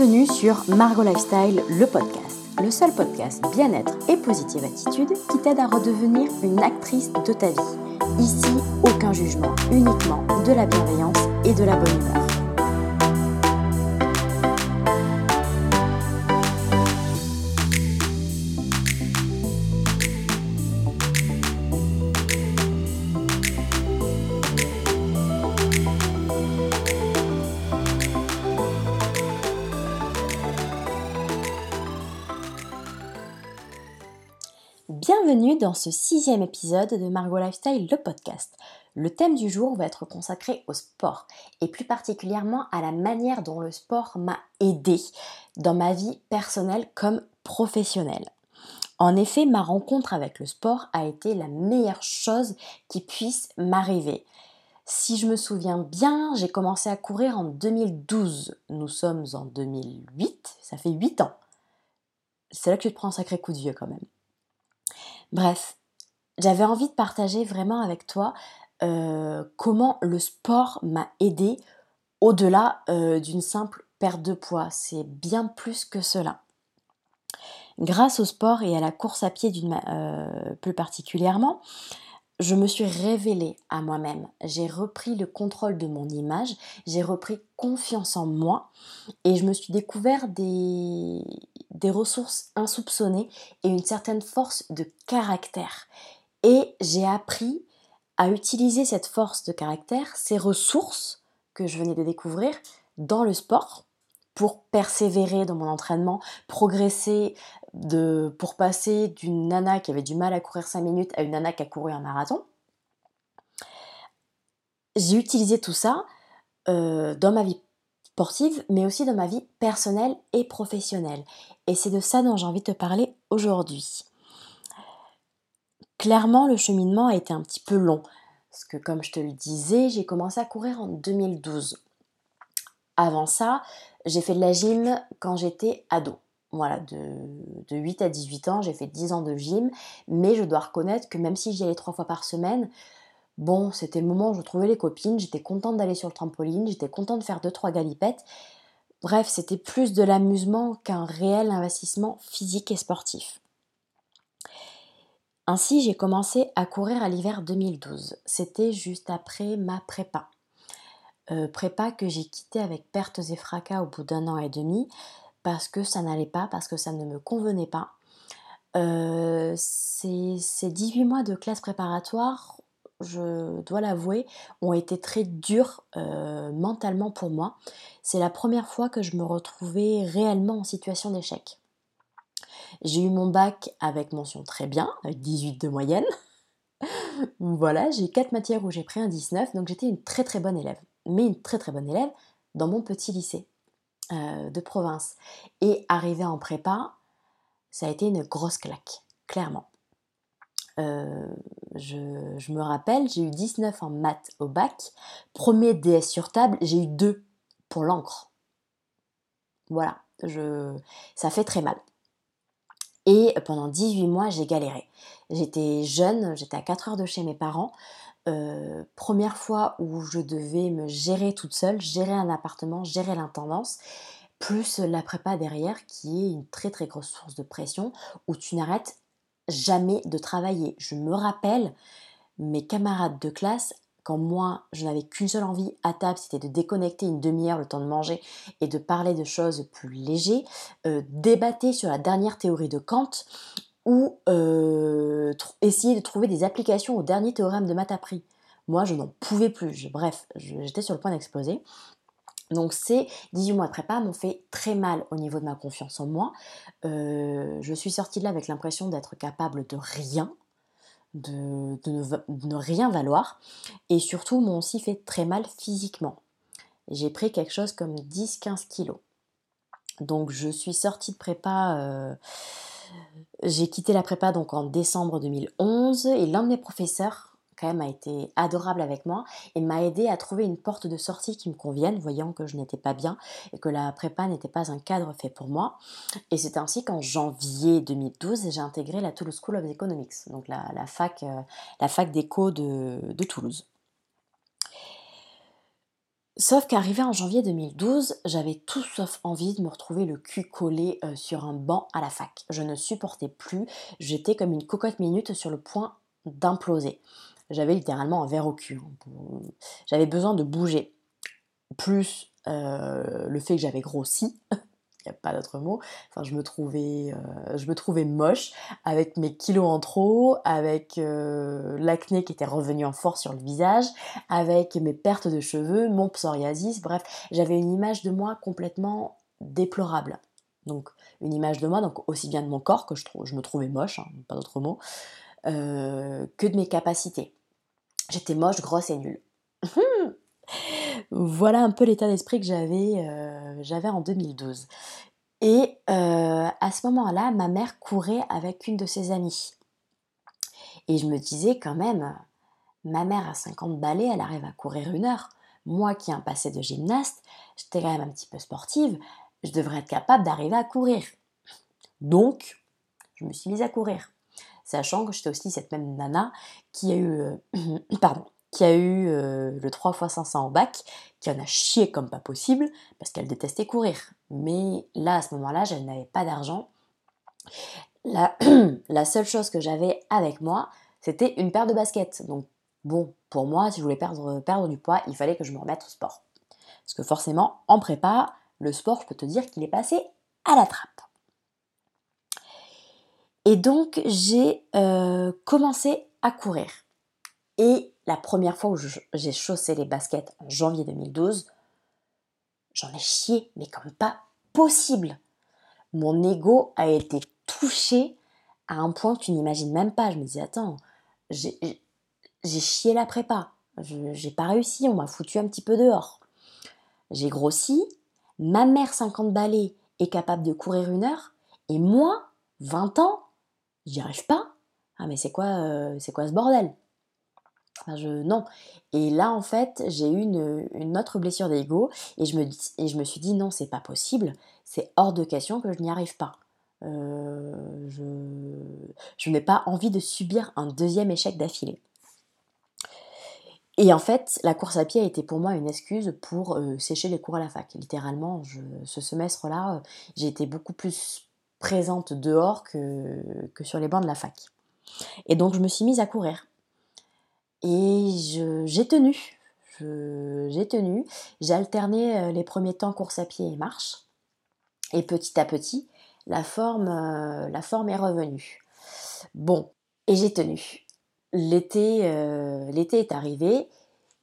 Bienvenue sur Margot Lifestyle, le podcast, le seul podcast bien-être et positive attitude qui t'aide à redevenir une actrice de ta vie. Ici, aucun jugement, uniquement de la bienveillance et de la bonne humeur. Bienvenue dans ce sixième épisode de Margot Lifestyle, le podcast. Le thème du jour va être consacré au sport et plus particulièrement à la manière dont le sport m'a aidé dans ma vie personnelle comme professionnelle. En effet, ma rencontre avec le sport a été la meilleure chose qui puisse m'arriver. Si je me souviens bien, j'ai commencé à courir en 2012. Nous sommes en 2008, ça fait 8 ans. C'est là que tu te prends un sacré coup de vieux quand même. Bref, j'avais envie de partager vraiment avec toi euh, comment le sport m'a aidé au-delà euh, d'une simple perte de poids. C'est bien plus que cela. Grâce au sport et à la course à pied euh, plus particulièrement, je me suis révélée à moi-même. J'ai repris le contrôle de mon image, j'ai repris confiance en moi et je me suis découvert des, des ressources insoupçonnées et une certaine force de caractère. Et j'ai appris à utiliser cette force de caractère, ces ressources que je venais de découvrir dans le sport pour persévérer dans mon entraînement, progresser pour passer d'une nana qui avait du mal à courir 5 minutes à une nana qui a couru un marathon. J'ai utilisé tout ça euh, dans ma vie sportive, mais aussi dans ma vie personnelle et professionnelle. Et c'est de ça dont j'ai envie de te parler aujourd'hui. Clairement, le cheminement a été un petit peu long, parce que comme je te le disais, j'ai commencé à courir en 2012. Avant ça, j'ai fait de la gym quand j'étais ado. Voilà, de, 8 à 18 ans, j'ai fait 10 ans de gym, mais je dois reconnaître que même si j'y allais trois fois par semaine, bon, c'était le moment où je trouvais les copines, j'étais contente d'aller sur le trampoline, j'étais contente de faire 2-3 galipettes. Bref, c'était plus de l'amusement qu'un réel investissement physique et sportif. Ainsi, j'ai commencé à courir à l'hiver 2012. C'était juste après ma prépa. Euh, prépa que j'ai quitté avec pertes et fracas au bout d'un an et demi parce que ça n'allait pas, parce que ça ne me convenait pas. Euh, ces, 18 mois de classe préparatoire, je dois l'avouer, ont été très durs euh, mentalement pour moi. C'est la première fois que je me retrouvais réellement en situation d'échec. J'ai eu mon bac avec mention très bien, avec 18 de moyenne. voilà, j'ai 4 matières où j'ai pris un 19, donc j'étais une très très bonne élève mais une très très bonne élève dans mon petit lycée euh, de province. Et arrivé en prépa, ça a été une grosse claque, clairement. Euh, je, me rappelle, j'ai eu 19 en maths au bac. Premier DS sur table, j'ai eu 2 pour l'encre. Voilà, ça fait très mal. Et pendant 18 mois, j'ai galéré. J'étais jeune, j'étais à 4 heures de chez mes parents. Euh, première fois où je devais me gérer toute seule, gérer un appartement, gérer l'intendance, plus la prépa derrière qui est une très très grosse source de pression où tu n'arrêtes jamais de travailler. Je me rappelle mes camarades de classe quand moi je n'avais qu'une seule envie à table, c'était de déconnecter une demi-heure le temps de manger et de parler de choses plus légères, euh, débattre sur la dernière théorie de Kant ou euh, essayer de trouver des applications au dernier théorème de maths appris. Moi, je n'en pouvais plus. bref, j'étais sur le point d'exploser. Donc ces 18 mois de prépa m'ont fait très mal au niveau de ma confiance en moi. Euh, je suis sortie de là avec l'impression d'être capable de rien, de, ne, rien valoir, et surtout m'ont aussi fait très mal physiquement. J'ai pris quelque chose comme 10-15 kilos. Donc je suis sortie de prépa... Euh, j'ai quitté la prépa donc en décembre 2011 et l'un de mes professeurs a été adorable avec moi et m'a aidé à trouver une porte de sortie qui me convienne, voyant que je n'étais pas bien et que la prépa n'était pas un cadre fait pour moi. Et c'est ainsi qu'en janvier 2012, j'ai intégré la Toulouse School of Economics, donc la, fac, euh, la fac d'éco de, de Toulouse. Sauf qu'arrivé en janvier 2012, j'avais tout sauf envie de me retrouver le cul collé euh, sur un banc à la fac. Je ne supportais plus, j'étais comme une cocotte minute sur le point d'imploser. J'avais littéralement un verre au cul. Hein, j'avais besoin de bouger. Plus euh, le fait que j'avais grossi, il n'y a pas d'autre mot. Enfin, je me trouvais, euh, je me trouvais moche avec mes kilos en trop, avec euh, l'acné qui était revenu en force sur le visage, avec mes pertes de cheveux, mon psoriasis. Bref, j'avais une image de moi complètement déplorable. Donc, une image de moi, donc aussi bien de mon corps que je, me trouvais moche, hein, pas d'autre mot, que de mes capacités. J'étais moche, grosse et nulle. voilà un peu l'état d'esprit que j'avais, euh, en 2012. Et euh, à ce moment-là, ma mère courait avec une de ses amies. Et je me disais quand même, ma mère a 50 balais, elle arrive à courir une heure. Moi qui ai un passé de gymnaste, j'étais quand même un petit peu sportive, je devrais être capable d'arriver à courir. Donc, je me suis mise à courir. Sachant que j'étais aussi cette même nana qui a eu, euh, euh, le 3 x 500 en bac, qui en a chié comme pas possible, parce qu'elle détestait courir. Mais là, à ce moment-là, je n'avais pas d'argent. La, seule chose que j'avais avec moi, c'était une paire de baskets. Donc, bon, pour moi, si je voulais perdre, perdre du poids, il fallait que je me remette au sport. Parce que forcément, en prépa, le sport, je peux te dire qu'il est passé à la trappe. Et donc, j'ai euh, commencé à courir. Et la première fois où j'ai chaussé les baskets en janvier 2012, j'en ai chié, mais comme pas possible. Mon ego a été touché à un point que tu n'imagines même pas. Je me dis, attends, j'ai chié la prépa. J'ai pas réussi, on m'a foutu un petit peu dehors. J'ai grossi, ma mère 50 balais est capable de courir une heure, et moi, 20 ans, j'y arrive pas. Ah mais c'est quoi, euh, c'est quoi ce bordel? Je, non. Et là, en fait, j'ai eu une, autre blessure d'ego et je me, et je me suis dit non, c'est pas possible, c'est hors de question que je n'y arrive pas. Euh, je, je n'ai pas envie de subir un deuxième échec d'affilée. Et en fait, la course à pied a été pour moi une excuse pour euh, sécher les cours à la fac. Littéralement, ce semestre-là, j'ai été beaucoup plus présente dehors que, que sur les bancs de la fac. Et donc, je me suis mise à courir. Et j'ai tenu. J'ai tenu. J'ai alterné euh, les premiers temps course à pied et marche. Et petit à petit, la forme, euh, la forme est revenue. Bon, et j'ai tenu. L'été, euh, l'été est arrivé.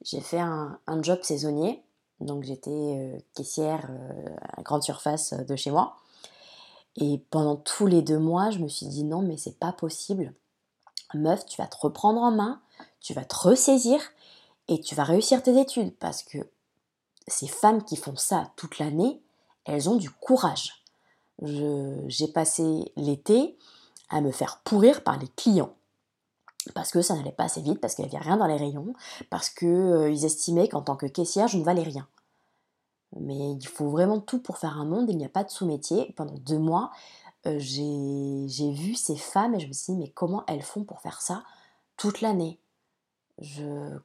J'ai fait un, job saisonnier. Donc j'étais caissière à grande surface de chez moi. Et pendant tous les deux mois, je me suis dit non, mais c'est pas possible. Meuf, tu vas te reprendre en main tu vas te ressaisir et tu vas réussir tes études parce que ces femmes qui font ça toute l'année, elles ont du courage. J'ai passé l'été à me faire pourrir par les clients parce que ça n'allait pas assez vite, parce qu'il n'y avait rien dans les rayons, parce qu'ils euh, estimaient qu'en tant que caissière, je ne valais rien. Mais il faut vraiment tout pour faire un monde, il n'y a pas de sous-métier. Pendant deux mois, euh, j'ai vu ces femmes et je me suis dit, mais comment elles font pour faire ça toute l'année?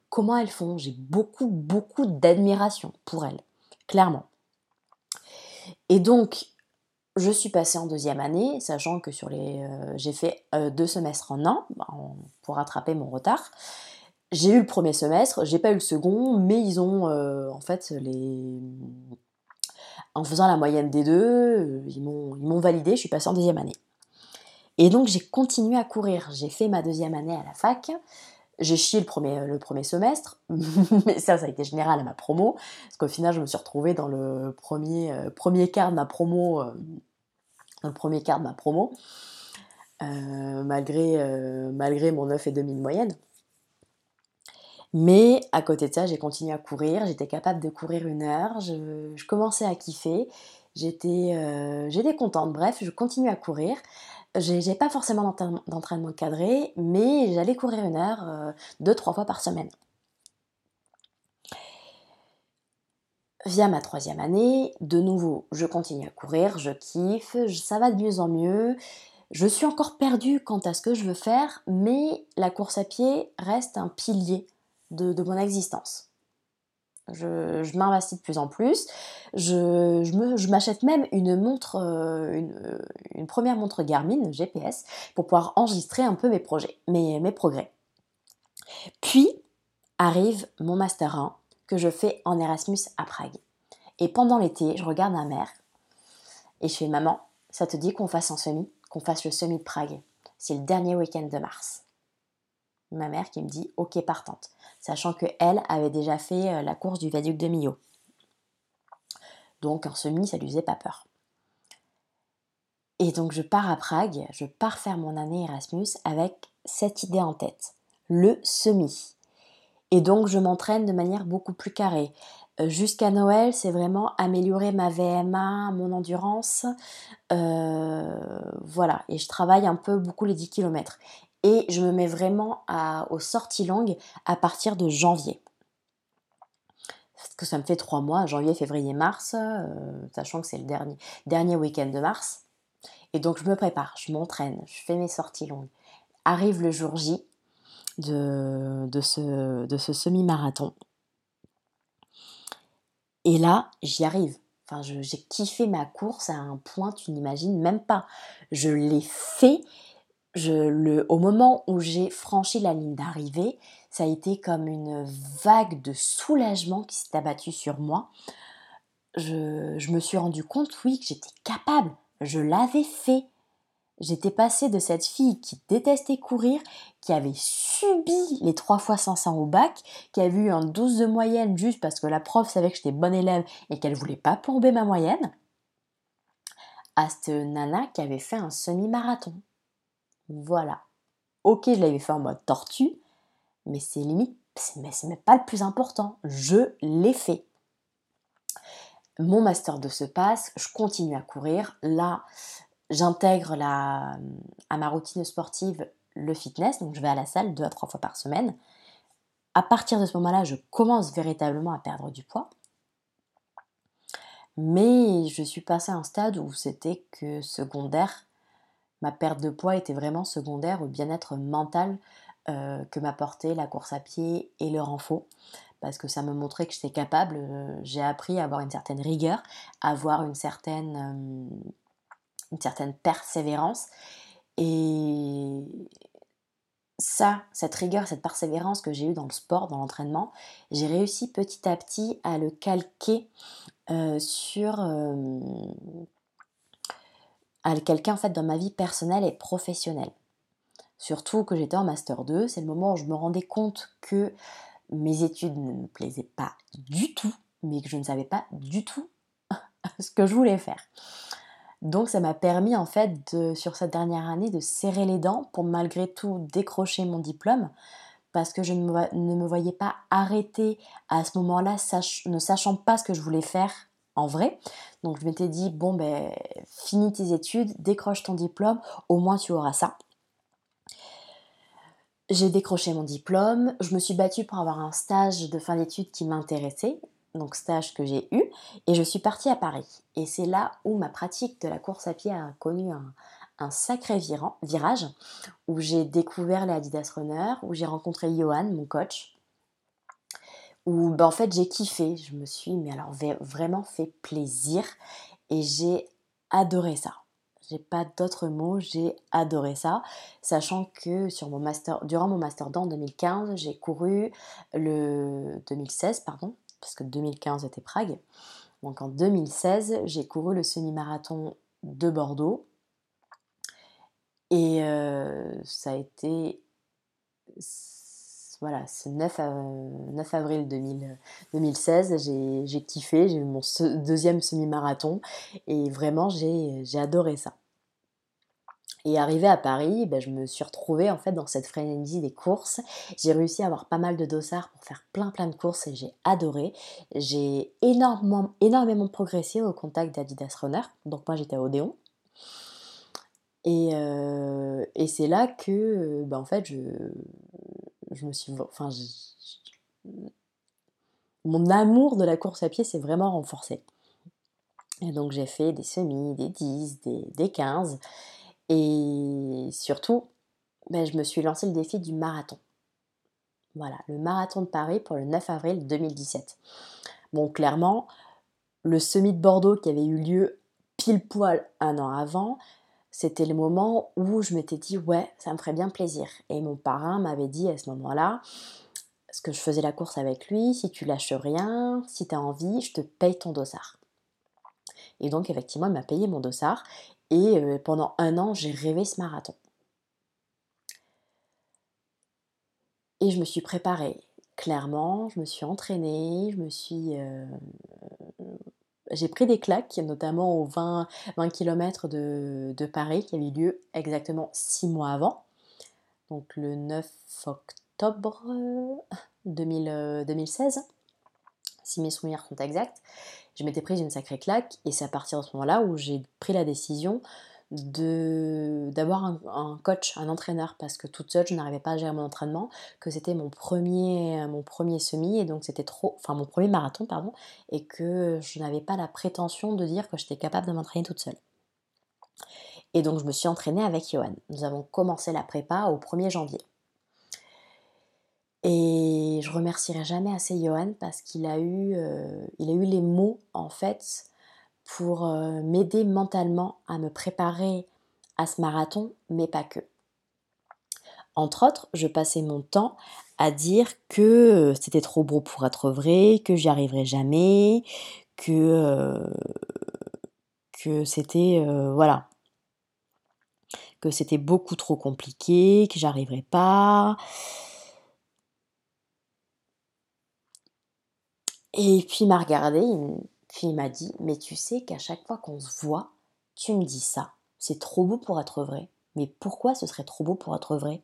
Comment elles font? J'ai beaucoup, beaucoup d'admiration pour elles, clairement. Et donc, je suis passée en deuxième année, sachant que sur les, euh, j'ai fait euh, deux semestres en an bah, pour rattraper mon retard. J'ai eu le premier semestre, j'ai pas eu le second, mais ils ont euh, en fait les, en faisant la moyenne des deux, ils m'ont, ils m'ont validé. Je suis passée en deuxième année. Et donc j'ai continué à courir. J'ai fait ma deuxième année à la fac. J'ai chié le premier, le premier semestre, mais ça, ça a été général à ma promo, parce qu'au final, je me suis retrouvée dans le premier, euh, premier quart de ma promo, euh, dans le premier quart de ma promo, euh, malgré, malgré mon 9,5 de moyenne. Mais à côté de ça, j'ai continué à courir, j'étais capable de courir une heure, je, commençais à kiffer, j'étais j'étais contente, bref, je continue à courir. J'ai pas forcément d'entraînement cadré, mais j'allais courir une heure, euh, deux, trois fois par semaine. Via ma troisième année, de nouveau, je continue à courir, je kiffe, ça va de mieux en mieux. Je suis encore perdue quant à ce que je veux faire, mais la course à pied reste un pilier de, mon existence. Je, m'investis de plus en plus. Je, m'achète même une montre, euh, une, première montre Garmin GPS pour pouvoir enregistrer un peu mes projets, mes, mes progrès. Puis arrive mon Master 1 que je fais en Erasmus à Prague. Et pendant l'été, je regarde ma mère et je fais Maman, ça te dit qu'on fasse un semi Qu'on fasse le semi de Prague? C'est le dernier week-end de mars. Ma mère qui me dit Ok, partante, sachant qu'elle avait déjà fait euh, la course du Viaduc de Millau. Donc un semi, ça lui faisait pas peur. Et donc je pars à Prague, je pars faire mon année Erasmus avec cette idée en tête, le semi. Et donc je m'entraîne de manière beaucoup plus carrée. Euh, jusqu'à Noël, c'est vraiment améliorer ma VMA, mon endurance. Euh, voilà, et je travaille un peu beaucoup les 10 km. Et je me mets vraiment aux sorties longues à partir de janvier. Parce que ça me fait trois mois, janvier, février, mars, euh, sachant que c'est le dernier, week-end de mars. Et donc je me prépare, je m'entraîne, je fais mes sorties longues. Arrive le jour J de, de ce, de ce semi-marathon. Et là, j'y arrive. Enfin, j'ai kiffé ma course à un point, tu n'imagines même pas. Je l'ai fait. Au moment où j'ai franchi la ligne d'arrivée, ça a été comme une vague de soulagement qui s'est abattue sur moi. Je, me suis rendu compte, oui, que j'étais capable. Je l'avais fait. J'étais passée de cette fille qui détestait courir, qui avait subi les 3 fois 500 au bac, qui avait eu un 12 de moyenne juste parce que la prof savait que j'étais bonne élève et qu'elle voulait pas plomber ma moyenne, à cette nana qui avait fait un semi-marathon. Voilà. Ok, je l'avais fait en mode tortue, mais c'est limite, mais c'est même pas le plus important. Je l'ai fait. Mon master de se passe, je continue à courir. Là, j'intègre à ma routine sportive le fitness, donc je vais à la salle deux à trois fois par semaine. À partir de ce moment-là, je commence véritablement à perdre du poids. Mais je suis passée à un stade où c'était que secondaire. Ma perte de poids était vraiment secondaire au bien-être mental euh, que m'apportait la course à pied et le renfort. Parce que ça me montrait que j'étais capable. Euh, j'ai appris à avoir une certaine rigueur, à avoir une certaine euh, certaine persévérance. Et ça, cette rigueur, cette persévérance que j'ai eue dans le sport, dans l'entraînement, j'ai réussi petit à petit à le calquer sur... À calquer en fait dans ma vie personnelle et professionnelle. Surtout que j'étais en Master 2, c'est le moment où je me rendais compte que mes études ne me plaisaient pas du tout, mais que je ne savais pas du tout ce que je voulais faire. Donc ça m'a permis en fait de, sur cette dernière année de serrer les dents pour malgré tout décrocher mon diplôme parce que je ne me, voyais pas arrêter à ce moment-là ne sachant pas ce que je voulais faire en vrai. Donc je m'étais dit bon ben finis tes études, décroche ton diplôme, au moins tu auras ça. J'ai décroché mon diplôme, je me suis battue pour avoir un stage de fin d'études qui m'intéressait donc stage que j'ai eu, et je suis partie à Paris. Et c'est là où ma pratique de la course à pied a connu un, sacré virage, où j'ai découvert les Adidas Runner, où j'ai rencontré Johan, mon coach, où ben, en fait j'ai kiffé, je me suis mais alors vraiment fait plaisir, et j'ai adoré ça. J'ai pas d'autres mots, j'ai adoré ça, sachant que sur mon master, durant mon master en 2015, j'ai couru le 2016 pardon, parce que 2015 était Prague. Donc en 2016, j'ai couru le semi-marathon de Bordeaux. Et euh, ça a été. Voilà, c'est 9, 9, avril 2016. J'ai kiffé, j'ai eu mon deuxième semi-marathon. Et vraiment, j'ai adoré ça. Et arrivé à Paris, ben, je me suis retrouvée en fait dans cette frénésie des courses. J'ai réussi à avoir pas mal de dossards pour faire plein plein de courses et j'ai adoré. J'ai énormément, énormément progressé au contact d'Adidas Runner. Donc moi j'étais à Odéon. Et, euh, et c'est là que ben, en fait je, mon amour de la course à pied s'est vraiment renforcé. Et donc j'ai fait des semis, des 10, des, des 15. Et surtout, ben, je me suis lancé le défi du marathon. Voilà, le marathon de Paris pour le 9 avril 2017. Bon, clairement, le semi de Bordeaux qui avait eu lieu pile poil un an avant, c'était le moment où je m'étais dit ouais, ça me ferait bien plaisir. Et mon parrain m'avait dit à ce moment-là, parce que je faisais la course avec lui, si tu lâches rien, si tu as envie, je te paye ton dossard. Et donc effectivement, il m'a payé mon dossard et euh, pendant un an, j'ai rêvé ce marathon. Et je me suis préparée clairement, je me suis entraînée, je me suis euh, j'ai pris des claques, notamment aux 20, 20 km de, Paris, qui avait eu lieu exactement 6 mois avant, donc le 9 octobre 2016, si mes souvenirs sont exacts. Je m'étais prise une sacrée claque, et c'est à partir de ce moment-là où j'ai pris la décision d'avoir un, coach, un entraîneur, parce que toute seule, je n'arrivais pas à gérer mon entraînement, que c'était mon premier, mon premier semi, et donc c'était trop, enfin mon premier marathon, pardon, et que je n'avais pas la prétention de dire que j'étais capable de m'entraîner toute seule. Et donc je me suis entraînée avec Johan. Nous avons commencé la prépa au 1er janvier. Et je remercierai jamais assez Johan parce qu'il a eu, euh, il a eu les mots en fait pour euh, m'aider mentalement à me préparer à ce marathon, mais pas que. Entre autres, je passais mon temps à dire que euh, c'était trop beau pour être vrai, que j'y arriverais jamais, que, euh, que c'était voilà, que c'était beaucoup trop compliqué, que j'arriverais pas. Et puis il m'a regardé, puis il m'a dit, mais tu sais qu'à chaque fois qu'on se voit, tu me dis ça. C'est trop beau pour être vrai. Mais pourquoi ce serait trop beau pour être vrai?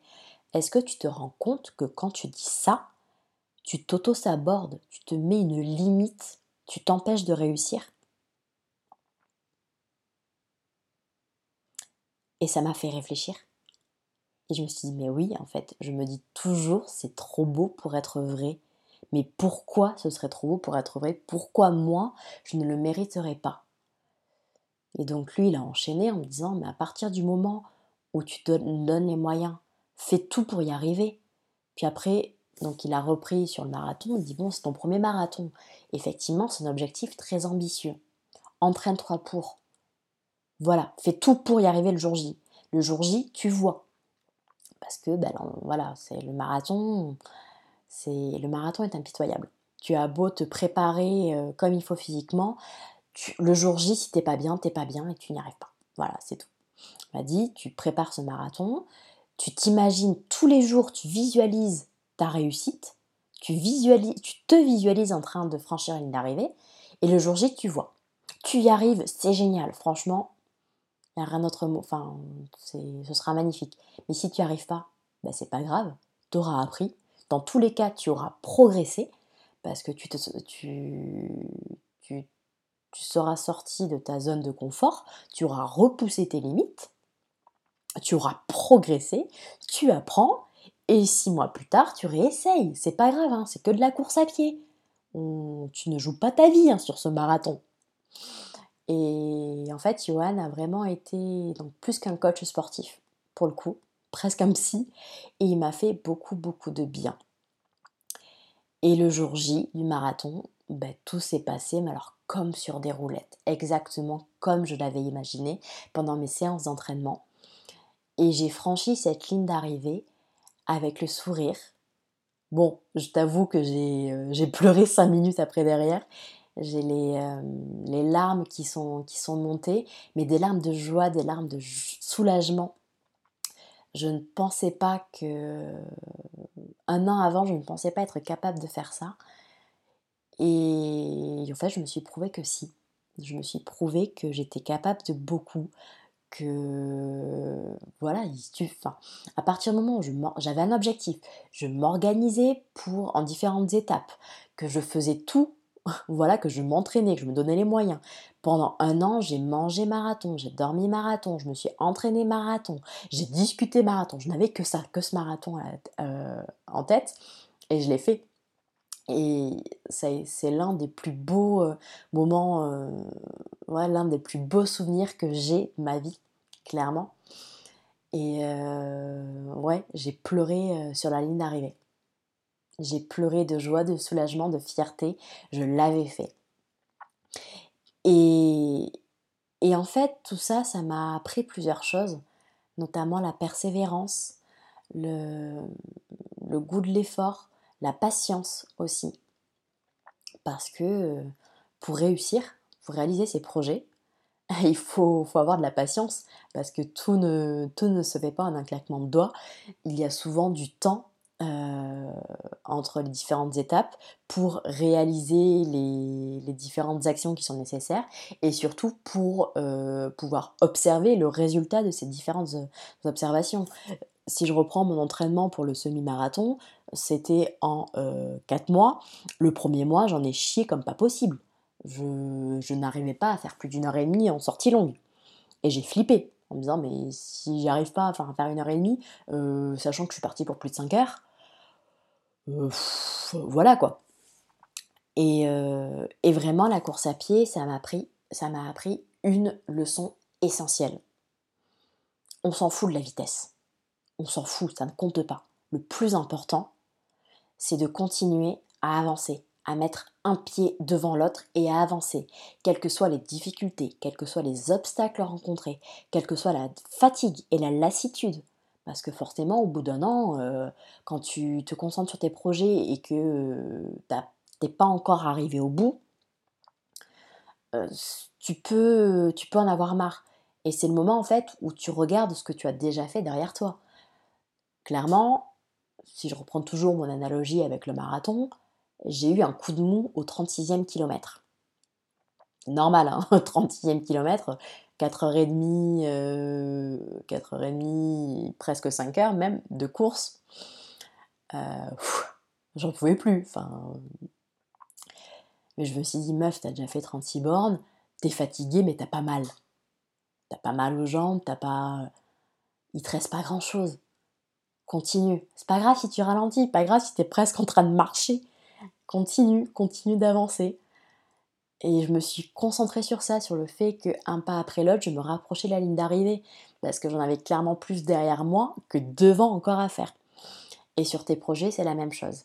Est-ce que tu te rends compte que quand tu dis ça, tu t'auto-sabordes, tu te mets une limite, tu t'empêches de réussir? Et ça m'a fait réfléchir. Et je me suis dit, mais oui, en fait, je me dis toujours, c'est trop beau pour être vrai. Mais pourquoi ce serait trop beau pour être vrai? Pourquoi moi, je ne le mériterais pas? Et donc lui, il a enchaîné en me disant, mais à partir du moment où tu te donnes les moyens, fais tout pour y arriver. Puis après, donc il a repris sur le marathon, il dit, bon, c'est ton premier marathon. Effectivement, c'est un objectif très ambitieux. Entraîne-toi pour. Voilà, fais tout pour y arriver le jour J. Le jour J, tu vois. Parce que, ben, voilà, c'est le marathon, c'est le marathon est impitoyable. Tu as beau te préparer euh, comme il faut physiquement, le jour J, si t'es pas bien, t'es pas bien et tu n'y arrives pas. Voilà, c'est tout. Il m'a dit, tu prépares ce marathon, tu t'imagines tous les jours, tu visualises ta réussite, tu, visualises, tu te visualises en train de franchir une d'arrivée, et le jour J, tu vois. Tu y arrives, c'est génial, franchement, il n'y a rien d'autre mot, enfin, ce sera magnifique. Mais si tu n'y arrives pas, ben, c'est pas grave, tu auras appris, dans tous les cas, tu auras progressé parce que tu, seras sorti de ta zone de confort, tu auras repoussé tes limites, tu auras progressé, tu apprends, et six mois plus tard, tu réessayes. C'est pas grave, hein, c'est que de la course à pied. tu ne joues pas ta vie hein, sur ce marathon. Et en fait, Johan a vraiment été plus qu'un coach sportif, pour le coup presque un psy, et il m'a fait beaucoup, beaucoup de bien. Et le jour J du marathon, ben, tout s'est passé, mais alors comme sur des roulettes, exactement comme je l'avais imaginé pendant mes séances d'entraînement. Et j'ai franchi cette ligne d'arrivée avec le sourire. Bon, je t'avoue que j'ai euh, pleuré cinq minutes après derrière. J'ai les, euh, les larmes qui sont, qui sont montées, mais des larmes de joie, des larmes de soulagement je ne pensais pas que un an avant, je ne pensais pas être capable de faire ça. Et en fait, je me suis prouvé que si. Je me suis prouvé que j'étais capable de beaucoup, que voilà, enfin, à partir du moment où j'avais un objectif, je m'organisais pour en différentes étapes, que je faisais tout voilà, que je m'entraînais, que je me donnais les moyens. Pendant un an, j'ai mangé marathon, j'ai dormi marathon, je me suis entraîné marathon, j'ai discuté marathon. Je n'avais que ça, que ce marathon euh, en tête, et je l'ai fait. Et c'est l'un des plus beaux euh, moments, euh, l'un des plus beaux souvenirs que j'ai ma vie, clairement. Et ouais, j'ai pleuré sur la ligne d'arrivée. J'ai pleuré de joie, de soulagement, de fierté. Je l'avais fait. Et, et en fait, tout ça, ça m'a appris plusieurs choses, notamment la persévérance, le, goût de l'effort, la patience aussi. Parce que euh, pour réussir, pour réaliser ses projets, il faut, faut, avoir de la patience parce que tout ne, tout ne se fait pas en un claquement de doigts. Il y a souvent du temps euh, entre les différentes étapes pour réaliser les, les, différentes actions qui sont nécessaires et surtout pour euh, pouvoir observer le résultat de ces différentes euh, observations. Si je reprends mon entraînement pour le semi-marathon, c'était en 4 mois. Le premier mois, j'en ai chié comme pas possible. Je, je n'arrivais pas à faire plus d'une heure et demie en sortie longue. Et j'ai flippé en me disant, mais si j'y arrive pas à faire une heure et demie, sachant que je suis partie pour plus de 5 heures, euh, voilà quoi. Et, euh, et, vraiment, la course à pied, ça m'a appris, ça m'a appris une leçon essentielle. On s'en fout de la vitesse. On s'en fout, ça ne compte pas. Le plus important, c'est de continuer à avancer, à mettre un pied devant l'autre et à avancer, quelles que soient les difficultés, quels que soient les obstacles rencontrés, quelle que soit la fatigue et la lassitude. Parce que forcément, au bout d'un an, euh, quand tu te concentres sur tes projets et que euh, tu n'es pas encore arrivé au bout, euh, tu, peux, tu peux en avoir marre. Et c'est le moment en fait où tu regardes ce que tu as déjà fait derrière toi. Clairement, si je reprends toujours mon analogie avec le marathon, j'ai eu un coup de mou au 36e kilomètre. Normal, hein, 36e kilomètre, 4h30, 4h30, euh, presque 5 heures même de course. Euh, j'en pouvais plus. Mais je me suis dit, meuf, t'as déjà fait 36 bornes, t'es fatiguée, mais t'as pas mal. T'as pas mal aux jambes, t'as pas. Il te reste pas grand chose. Continue. C'est pas grave si tu ralentis, pas grave si t'es presque en train de marcher. Continue, continue d'avancer. Et je me suis concentrée sur ça, sur le fait qu'un pas après l'autre, je me rapprochais de la ligne d'arrivée, parce que j'en avais clairement plus derrière moi que devant encore à faire. Et sur tes projets, c'est la même chose.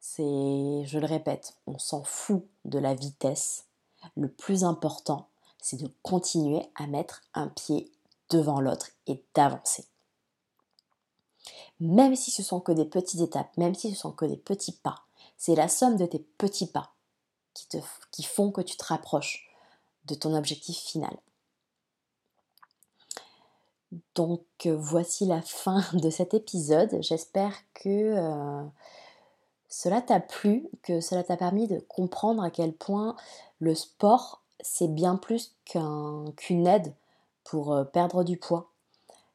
C'est, je le répète, on s'en fout de la vitesse. Le plus important, c'est de continuer à mettre un pied devant l'autre et d'avancer. Même si ce sont que des petites étapes, même si ce sont que des petits pas, c'est la somme de tes petits pas qui, font que tu te rapproches de ton objectif final. Donc euh, voici la fin de cet épisode. J'espère que euh, cela t'a plu, que cela t'a permis de comprendre à quel point le sport, c'est bien plus qu'une aide pour euh, perdre du poids.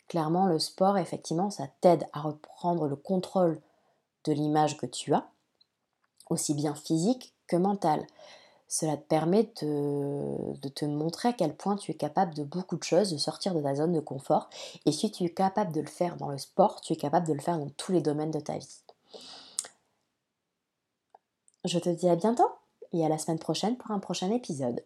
Clairement, le sport, effectivement, ça t'aide à reprendre le contrôle de l'image que tu as, aussi bien physique que mentale. Cela te permet de, de, te montrer à quel point tu es capable de beaucoup de choses, de sortir de ta zone de confort. Et si tu es capable de le faire dans le sport, tu es capable de le faire dans tous les domaines de ta vie. Je te dis à bientôt et à la semaine prochaine pour un prochain épisode.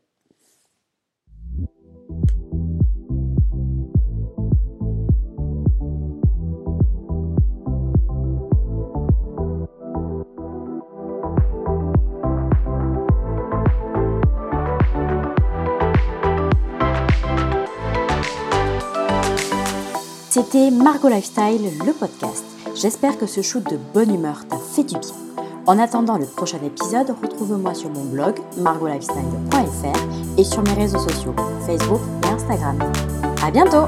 C'était Margot Lifestyle, le podcast. J'espère que ce shoot de bonne humeur t'a fait du bien. En attendant le prochain épisode, retrouve-moi sur mon blog margolifestyle.fr et sur mes réseaux sociaux Facebook et Instagram. À bientôt!